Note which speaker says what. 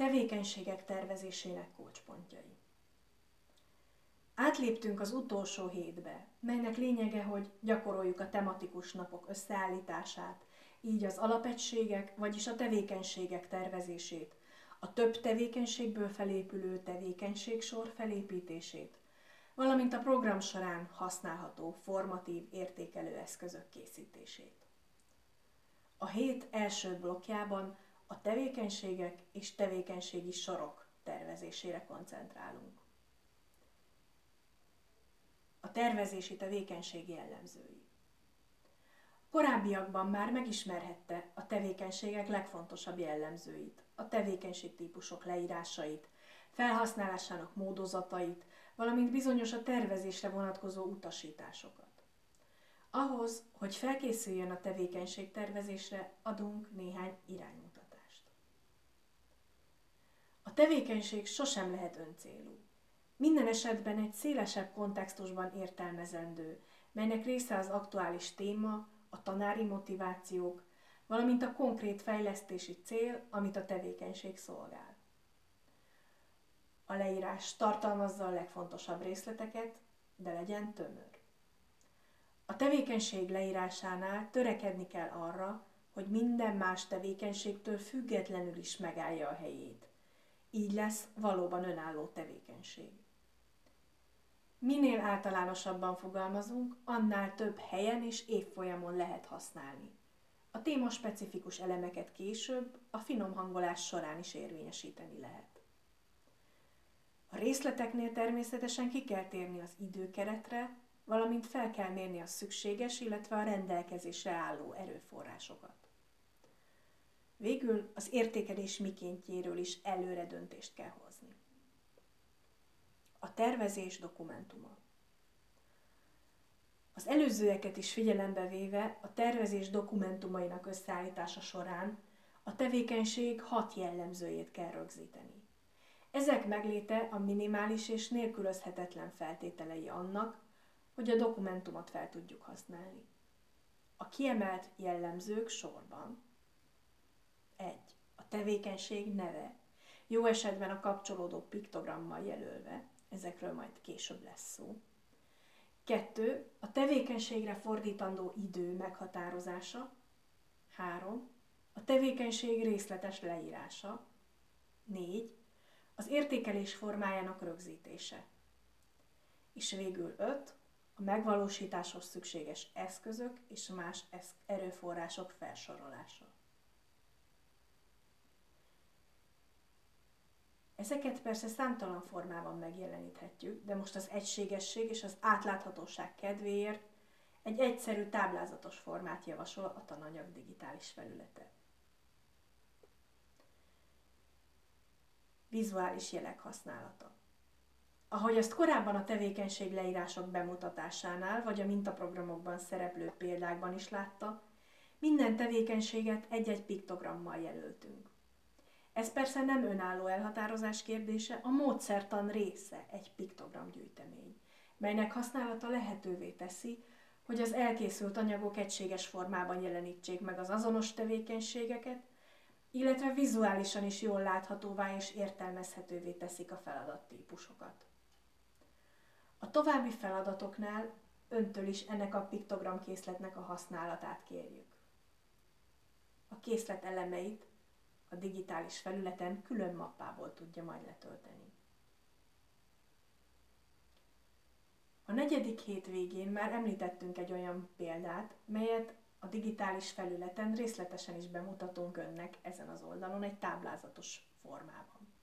Speaker 1: Tevékenységek tervezésének kulcspontjai. Átléptünk az utolsó hétbe, melynek lényege, hogy gyakoroljuk a tematikus napok összeállítását, így az alapegységek, vagyis a tevékenységek tervezését, a több tevékenységből felépülő tevékenységsor felépítését, valamint a program során használható formatív értékelő eszközök készítését. A hét első blokkjában a tevékenységek és tevékenységi sorok tervezésére koncentrálunk. A tervezési tevékenység jellemzői. Korábbiakban már megismerhette a tevékenységek legfontosabb jellemzőit, a tevékenység típusok leírásait, felhasználásának módozatait, valamint bizonyos a tervezésre vonatkozó utasításokat. Ahhoz, hogy felkészüljön a tevékenység tervezésre, adunk néhány iránymutatást. A tevékenység sosem lehet öncélú. Minden esetben egy szélesebb kontextusban értelmezendő, melynek része az aktuális téma, a tanári motivációk, valamint a konkrét fejlesztési cél, amit a tevékenység szolgál. A leírás tartalmazza a legfontosabb részleteket, de legyen tömör. A tevékenység leírásánál törekedni kell arra, hogy minden más tevékenységtől függetlenül is megállja a helyét. Így lesz valóban önálló tevékenység. Minél általánosabban fogalmazunk, annál több helyen és évfolyamon lehet használni. A téma specifikus elemeket később, a finom hangolás során is érvényesíteni lehet. A részleteknél természetesen ki kell térni az időkeretre, valamint fel kell mérni a szükséges, illetve a rendelkezésre álló erőforrásokat. Végül az értékelés mikéntjéről is előre döntést kell hozni. A tervezés dokumentuma. Az előzőeket is figyelembe véve a tervezés dokumentumainak összeállítása során a tevékenység hat jellemzőjét kell rögzíteni. Ezek megléte a minimális és nélkülözhetetlen feltételei annak, hogy a dokumentumot fel tudjuk használni. A kiemelt jellemzők sorban 1. A tevékenység neve, jó esetben a kapcsolódó piktogrammal jelölve, ezekről majd később lesz szó. 2. A tevékenységre fordítandó idő meghatározása. 3. A tevékenység részletes leírása. 4. Az értékelés formájának rögzítése. És végül 5 a megvalósításhoz szükséges eszközök és más erőforrások felsorolása. Ezeket persze számtalan formában megjeleníthetjük, de most az egységesség és az átláthatóság kedvéért egy egyszerű táblázatos formát javasol a tananyag digitális felülete. Vizuális jelek használata. Ahogy azt korábban a tevékenység leírások bemutatásánál vagy a mintaprogramokban szereplő példákban is látta, minden tevékenységet egy-egy piktogrammal jelöltünk. Ez persze nem önálló elhatározás kérdése, a módszertan része egy piktogramgyűjtemény, melynek használata lehetővé teszi, hogy az elkészült anyagok egységes formában jelenítsék meg az azonos tevékenységeket, illetve vizuálisan is jól láthatóvá és értelmezhetővé teszik a feladattípusokat. A további feladatoknál öntől is ennek a piktogram készletnek a használatát kérjük. A készlet elemeit a digitális felületen külön mappából tudja majd letölteni. A negyedik hét végén már említettünk egy olyan példát, melyet a digitális felületen részletesen is bemutatunk önnek ezen az oldalon egy táblázatos formában.